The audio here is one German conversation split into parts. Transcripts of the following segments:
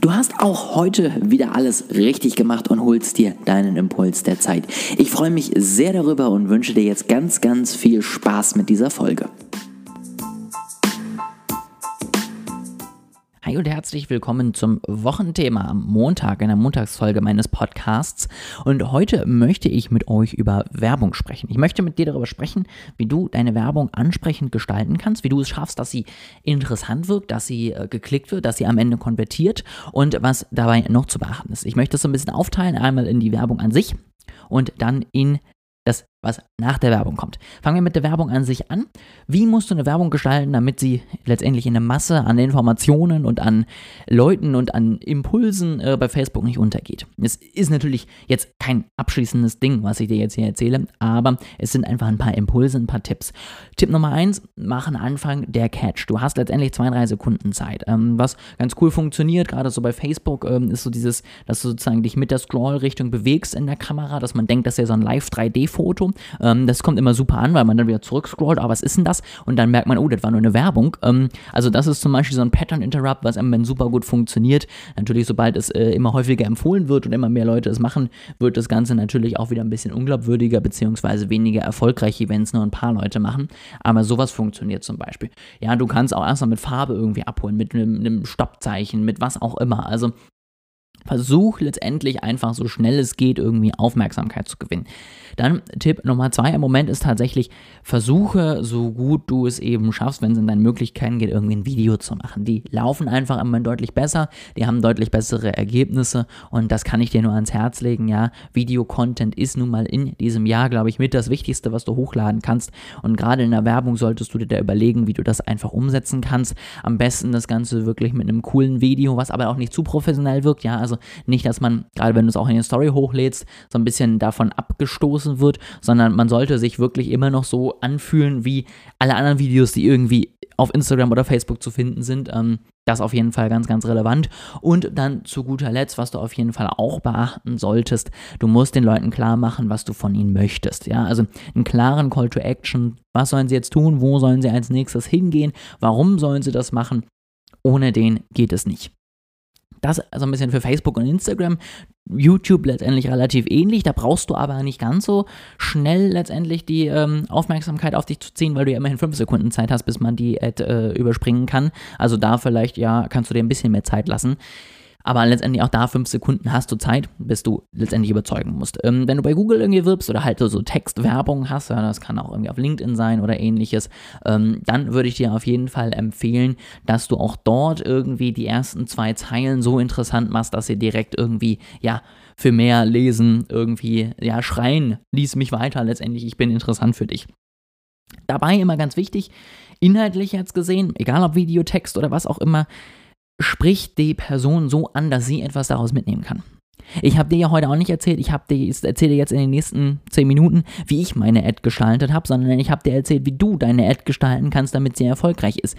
Du hast auch heute wieder alles richtig gemacht und holst dir deinen Impuls der Zeit. Ich freue mich sehr darüber und wünsche dir jetzt ganz, ganz viel Spaß mit dieser Folge. Hi und herzlich willkommen zum Wochenthema am Montag, in der Montagsfolge meines Podcasts. Und heute möchte ich mit euch über Werbung sprechen. Ich möchte mit dir darüber sprechen, wie du deine Werbung ansprechend gestalten kannst, wie du es schaffst, dass sie interessant wirkt, dass sie äh, geklickt wird, dass sie am Ende konvertiert und was dabei noch zu beachten ist. Ich möchte das so ein bisschen aufteilen, einmal in die Werbung an sich und dann in das was nach der Werbung kommt. Fangen wir mit der Werbung an sich an. Wie musst du eine Werbung gestalten, damit sie letztendlich in der Masse an Informationen und an Leuten und an Impulsen äh, bei Facebook nicht untergeht? Es ist natürlich jetzt kein abschließendes Ding, was ich dir jetzt hier erzähle, aber es sind einfach ein paar Impulse, ein paar Tipps. Tipp Nummer eins, mach am Anfang der Catch. Du hast letztendlich zwei, drei Sekunden Zeit. Ähm, was ganz cool funktioniert, gerade so bei Facebook, ähm, ist so dieses, dass du sozusagen dich mit der Scroll-Richtung bewegst in der Kamera, dass man denkt, das ist ja so ein Live-3D-Foto ähm, das kommt immer super an, weil man dann wieder zurückscrollt, ah, was ist denn das? Und dann merkt man, oh, das war nur eine Werbung. Ähm, also das ist zum Beispiel so ein Pattern Interrupt, was im super gut funktioniert. Natürlich, sobald es äh, immer häufiger empfohlen wird und immer mehr Leute es machen, wird das Ganze natürlich auch wieder ein bisschen unglaubwürdiger beziehungsweise weniger erfolgreich, wenn es nur ein paar Leute machen. Aber sowas funktioniert zum Beispiel. Ja, du kannst auch erstmal mit Farbe irgendwie abholen, mit einem, einem Stoppzeichen, mit was auch immer. Also Versuch letztendlich einfach so schnell es geht irgendwie Aufmerksamkeit zu gewinnen. Dann Tipp Nummer zwei im Moment ist tatsächlich, versuche so gut du es eben schaffst, wenn es in deinen Möglichkeiten geht, irgendwie ein Video zu machen. Die laufen einfach im Moment deutlich besser, die haben deutlich bessere Ergebnisse und das kann ich dir nur ans Herz legen. Ja, Video-Content ist nun mal in diesem Jahr, glaube ich, mit das Wichtigste, was du hochladen kannst. Und gerade in der Werbung solltest du dir da überlegen, wie du das einfach umsetzen kannst. Am besten das Ganze wirklich mit einem coolen Video, was aber auch nicht zu professionell wirkt. Ja, also nicht, dass man, gerade wenn du es auch in die Story hochlädst, so ein bisschen davon abgestoßen wird, sondern man sollte sich wirklich immer noch so anfühlen wie alle anderen Videos, die irgendwie auf Instagram oder Facebook zu finden sind. Ähm, das auf jeden Fall ganz, ganz relevant. Und dann zu guter Letzt, was du auf jeden Fall auch beachten solltest, du musst den Leuten klar machen, was du von ihnen möchtest. Ja, also einen klaren Call to Action. Was sollen sie jetzt tun? Wo sollen sie als nächstes hingehen? Warum sollen sie das machen? Ohne den geht es nicht. Das also ein bisschen für Facebook und Instagram. YouTube letztendlich relativ ähnlich. Da brauchst du aber nicht ganz so schnell letztendlich die ähm, Aufmerksamkeit auf dich zu ziehen, weil du ja immerhin 5 Sekunden Zeit hast, bis man die Ad äh, überspringen kann. Also da vielleicht, ja, kannst du dir ein bisschen mehr Zeit lassen. Aber letztendlich auch da fünf Sekunden hast du Zeit, bis du letztendlich überzeugen musst. Ähm, wenn du bei Google irgendwie wirbst oder halt so Textwerbung hast, ja, das kann auch irgendwie auf LinkedIn sein oder ähnliches, ähm, dann würde ich dir auf jeden Fall empfehlen, dass du auch dort irgendwie die ersten zwei Zeilen so interessant machst, dass sie direkt irgendwie, ja, für mehr lesen, irgendwie, ja, schreien, lies mich weiter, letztendlich, ich bin interessant für dich. Dabei immer ganz wichtig, inhaltlich jetzt gesehen, egal ob Video, Text oder was auch immer, spricht die Person so an, dass sie etwas daraus mitnehmen kann. Ich habe dir ja heute auch nicht erzählt, ich habe dir erzähle jetzt in den nächsten 10 Minuten, wie ich meine Ad gestaltet habe, sondern ich habe dir erzählt, wie du deine Ad gestalten kannst, damit sie erfolgreich ist.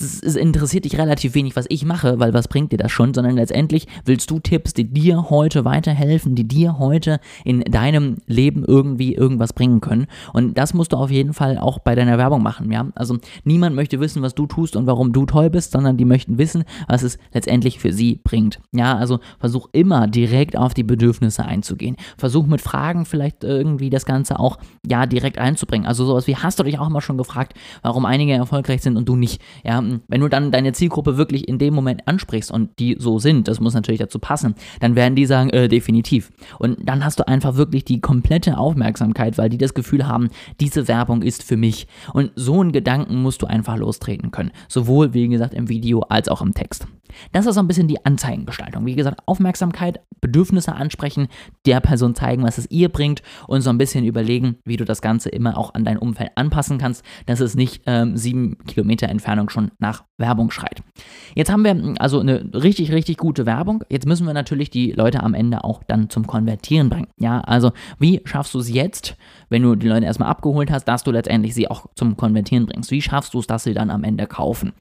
Es, es, interessiert dich relativ wenig, was ich mache, weil was bringt dir das schon, sondern letztendlich willst du Tipps, die dir heute weiterhelfen, die dir heute in deinem Leben irgendwie irgendwas bringen können. Und das musst du auf jeden Fall auch bei deiner Werbung machen, ja. Also niemand möchte wissen, was du tust und warum du toll bist, sondern die möchten wissen, was es letztendlich für sie bringt. Ja, also versuch immer direkt direkt auf die Bedürfnisse einzugehen. Versuch mit Fragen vielleicht irgendwie das Ganze auch ja direkt einzubringen. Also sowas wie hast du dich auch immer schon gefragt, warum einige erfolgreich sind und du nicht. Ja, wenn du dann deine Zielgruppe wirklich in dem Moment ansprichst und die so sind, das muss natürlich dazu passen, dann werden die sagen äh, definitiv. Und dann hast du einfach wirklich die komplette Aufmerksamkeit, weil die das Gefühl haben, diese Werbung ist für mich. Und so einen Gedanken musst du einfach lostreten können, sowohl wie gesagt im Video als auch im Text. Das ist so ein bisschen die Anzeigengestaltung. Wie gesagt, Aufmerksamkeit, Bedürfnisse ansprechen, der Person zeigen, was es ihr bringt und so ein bisschen überlegen, wie du das Ganze immer auch an dein Umfeld anpassen kannst, dass es nicht ähm, sieben Kilometer Entfernung schon nach Werbung schreit. Jetzt haben wir hm, also eine richtig, richtig gute Werbung. Jetzt müssen wir natürlich die Leute am Ende auch dann zum Konvertieren bringen. Ja, also wie schaffst du es jetzt, wenn du die Leute erstmal abgeholt hast, dass du letztendlich sie auch zum Konvertieren bringst? Wie schaffst du es, dass sie dann am Ende kaufen?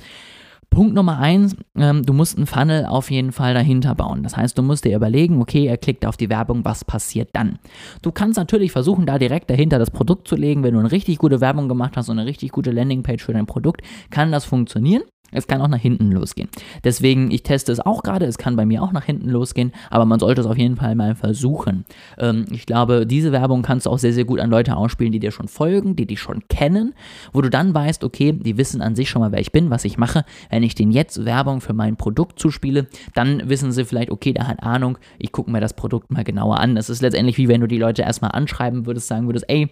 Punkt Nummer eins, ähm, du musst einen Funnel auf jeden Fall dahinter bauen. Das heißt, du musst dir überlegen, okay, er klickt auf die Werbung, was passiert dann? Du kannst natürlich versuchen, da direkt dahinter das Produkt zu legen. Wenn du eine richtig gute Werbung gemacht hast und eine richtig gute Landingpage für dein Produkt, kann das funktionieren. Es kann auch nach hinten losgehen. Deswegen, ich teste es auch gerade, es kann bei mir auch nach hinten losgehen, aber man sollte es auf jeden Fall mal versuchen. Ähm, ich glaube, diese Werbung kannst du auch sehr, sehr gut an Leute ausspielen, die dir schon folgen, die dich schon kennen, wo du dann weißt, okay, die wissen an sich schon mal, wer ich bin, was ich mache. Wenn ich denen jetzt Werbung für mein Produkt zuspiele, dann wissen sie vielleicht, okay, der hat Ahnung, ich gucke mir das Produkt mal genauer an. Das ist letztendlich wie wenn du die Leute erstmal anschreiben würdest, sagen würdest, ey,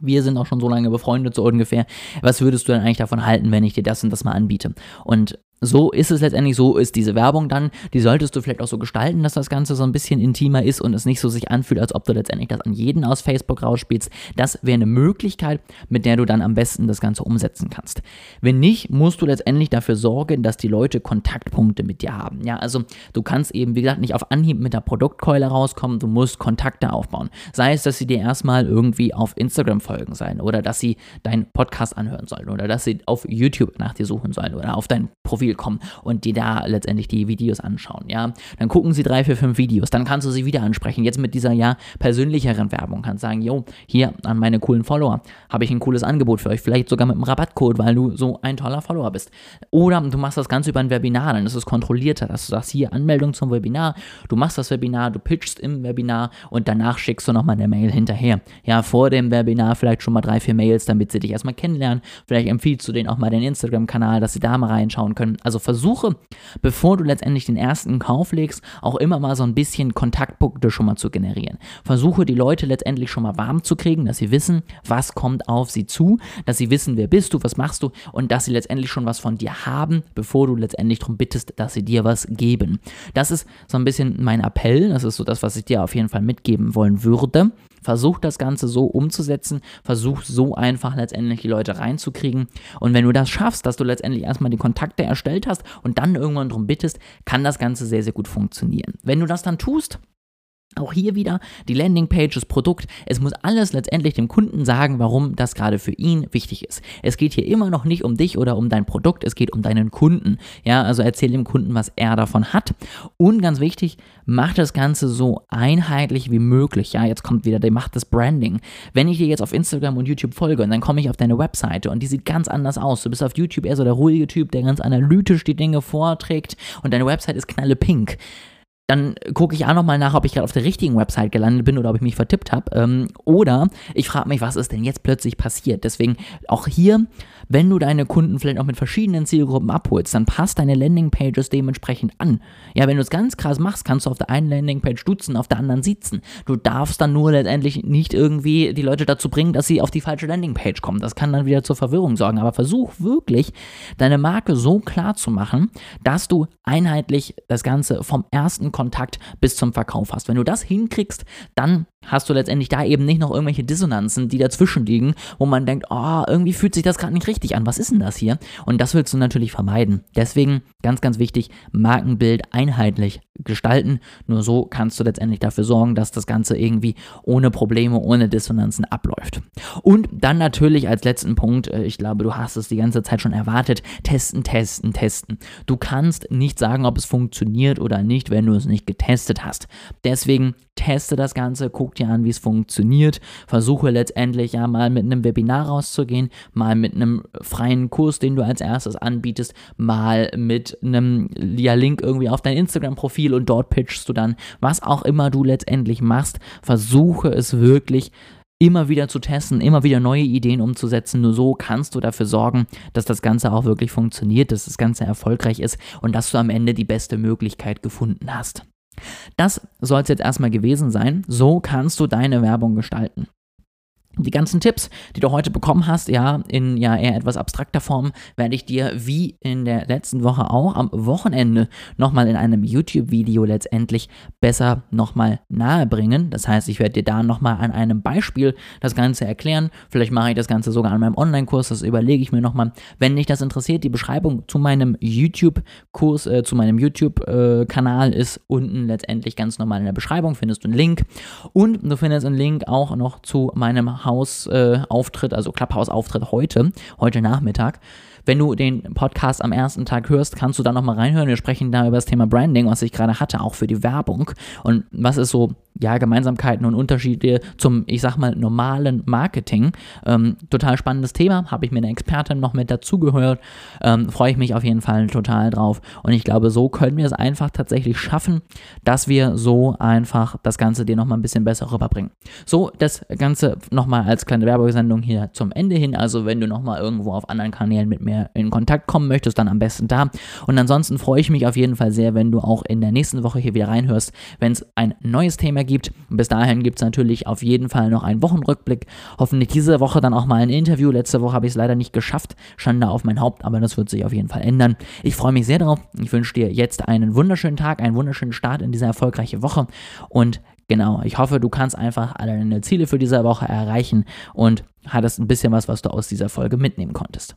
wir sind auch schon so lange befreundet, so ungefähr. Was würdest du denn eigentlich davon halten, wenn ich dir das und das mal anbiete? Und so ist es letztendlich, so ist diese Werbung dann. Die solltest du vielleicht auch so gestalten, dass das Ganze so ein bisschen intimer ist und es nicht so sich anfühlt, als ob du letztendlich das an jeden aus Facebook rausspielst. Das wäre eine Möglichkeit, mit der du dann am besten das Ganze umsetzen kannst. Wenn nicht, musst du letztendlich dafür sorgen, dass die Leute Kontaktpunkte mit dir haben. Ja, also du kannst eben, wie gesagt, nicht auf Anhieb mit der Produktkeule rauskommen, du musst Kontakte aufbauen. Sei es, dass sie dir erstmal irgendwie auf Instagram folgen sollen oder dass sie deinen Podcast anhören sollen oder dass sie auf YouTube nach dir suchen sollen oder auf dein Profil kommen und die da letztendlich die Videos anschauen, ja. Dann gucken sie drei, vier, fünf Videos, dann kannst du sie wieder ansprechen. Jetzt mit dieser ja persönlicheren Werbung kannst sagen, yo, hier an meine coolen Follower habe ich ein cooles Angebot für euch, vielleicht sogar mit einem Rabattcode, weil du so ein toller Follower bist. Oder du machst das Ganze über ein Webinar, dann ist es kontrollierter, dass du sagst, hier Anmeldung zum Webinar, du machst das Webinar, du pitchst im Webinar und danach schickst du nochmal eine Mail hinterher. Ja, vor dem Webinar vielleicht schon mal drei, vier Mails, damit sie dich erstmal kennenlernen. Vielleicht empfiehlst du denen auch mal den Instagram-Kanal, dass sie da mal reinschauen können. Also versuche, bevor du letztendlich den ersten Kauf legst, auch immer mal so ein bisschen Kontaktpunkte schon mal zu generieren. Versuche die Leute letztendlich schon mal warm zu kriegen, dass sie wissen, was kommt auf sie zu, dass sie wissen, wer bist du, was machst du und dass sie letztendlich schon was von dir haben, bevor du letztendlich darum bittest, dass sie dir was geben. Das ist so ein bisschen mein Appell, das ist so das, was ich dir auf jeden Fall mitgeben wollen würde. Versuch das Ganze so umzusetzen, versuch so einfach letztendlich die Leute reinzukriegen. Und wenn du das schaffst, dass du letztendlich erstmal die Kontakte erstellt hast und dann irgendwann darum bittest, kann das Ganze sehr, sehr gut funktionieren. Wenn du das dann tust, auch hier wieder die Landingpage, das Produkt. Es muss alles letztendlich dem Kunden sagen, warum das gerade für ihn wichtig ist. Es geht hier immer noch nicht um dich oder um dein Produkt, es geht um deinen Kunden. Ja, also erzähl dem Kunden, was er davon hat. Und ganz wichtig, mach das Ganze so einheitlich wie möglich. Ja, jetzt kommt wieder die Macht des Branding. Wenn ich dir jetzt auf Instagram und YouTube folge und dann komme ich auf deine Webseite und die sieht ganz anders aus. Du bist auf YouTube eher so der ruhige Typ, der ganz analytisch die Dinge vorträgt und deine Website ist knalle pink dann gucke ich auch nochmal nach, ob ich gerade auf der richtigen Website gelandet bin oder ob ich mich vertippt habe. Ähm, oder ich frage mich, was ist denn jetzt plötzlich passiert? Deswegen auch hier, wenn du deine Kunden vielleicht auch mit verschiedenen Zielgruppen abholst, dann passt deine Landingpages dementsprechend an. Ja, wenn du es ganz krass machst, kannst du auf der einen Landingpage duzen, auf der anderen sitzen. Du darfst dann nur letztendlich nicht irgendwie die Leute dazu bringen, dass sie auf die falsche Landingpage kommen. Das kann dann wieder zur Verwirrung sorgen. Aber versuch wirklich, deine Marke so klar zu machen, dass du einheitlich das Ganze vom ersten Kontakt bis zum Verkauf hast. Wenn du das hinkriegst, dann hast du letztendlich da eben nicht noch irgendwelche Dissonanzen, die dazwischen liegen, wo man denkt, oh, irgendwie fühlt sich das gerade nicht richtig an. Was ist denn das hier? Und das willst du natürlich vermeiden. Deswegen ganz, ganz wichtig, Markenbild einheitlich gestalten. Nur so kannst du letztendlich dafür sorgen, dass das Ganze irgendwie ohne Probleme, ohne Dissonanzen abläuft. Und dann natürlich als letzten Punkt, äh, ich glaube, du hast es die ganze Zeit schon erwartet, testen, testen, testen. Du kannst nicht sagen, ob es funktioniert oder nicht, wenn du es nicht getestet hast. Deswegen teste das Ganze, guck dir an, wie es funktioniert, versuche letztendlich ja mal mit einem Webinar rauszugehen, mal mit einem freien Kurs, den du als erstes anbietest, mal mit einem ja, Link irgendwie auf dein Instagram-Profil und dort pitchst du dann, was auch immer du letztendlich machst, versuche es wirklich immer wieder zu testen, immer wieder neue Ideen umzusetzen. Nur so kannst du dafür sorgen, dass das Ganze auch wirklich funktioniert, dass das Ganze erfolgreich ist und dass du am Ende die beste Möglichkeit gefunden hast. Das soll es jetzt erstmal gewesen sein. So kannst du deine Werbung gestalten. Die ganzen Tipps, die du heute bekommen hast, ja, in ja eher etwas abstrakter Form, werde ich dir wie in der letzten Woche auch am Wochenende nochmal in einem YouTube-Video letztendlich besser nochmal nahebringen. Das heißt, ich werde dir da nochmal an einem Beispiel das Ganze erklären. Vielleicht mache ich das Ganze sogar an meinem Online-Kurs, das überlege ich mir nochmal. Wenn dich das interessiert, die Beschreibung zu meinem YouTube-Kurs, äh, zu meinem YouTube-Kanal ist unten letztendlich ganz normal in der Beschreibung, findest du einen Link. Und du findest einen Link auch noch zu meinem Clubhouse-Auftritt, äh, also Clubhouse-Auftritt heute, heute Nachmittag. Wenn du den Podcast am ersten Tag hörst, kannst du da nochmal reinhören. Wir sprechen da über das Thema Branding, was ich gerade hatte, auch für die Werbung. Und was ist so ja, Gemeinsamkeiten und Unterschiede zum, ich sag mal, normalen Marketing. Ähm, total spannendes Thema, habe ich mir eine Expertin noch mit dazugehört. Ähm, Freue ich mich auf jeden Fall total drauf. Und ich glaube, so können wir es einfach tatsächlich schaffen, dass wir so einfach das Ganze dir nochmal ein bisschen besser rüberbringen. So, das Ganze nochmal als kleine Werbesendung hier zum Ende hin. Also, wenn du nochmal irgendwo auf anderen Kanälen mit mir in Kontakt kommen möchtest, dann am besten da. Und ansonsten freue ich mich auf jeden Fall sehr, wenn du auch in der nächsten Woche hier wieder reinhörst, wenn es ein neues Thema gibt. bis dahin gibt es natürlich auf jeden Fall noch einen Wochenrückblick. Hoffentlich diese Woche dann auch mal ein Interview. Letzte Woche habe ich es leider nicht geschafft. Schande auf mein Haupt, aber das wird sich auf jeden Fall ändern. Ich freue mich sehr darauf. Ich wünsche dir jetzt einen wunderschönen Tag, einen wunderschönen Start in diese erfolgreiche Woche und Genau, ich hoffe, du kannst einfach alle deine Ziele für diese Woche erreichen und hattest ein bisschen was, was du aus dieser Folge mitnehmen konntest.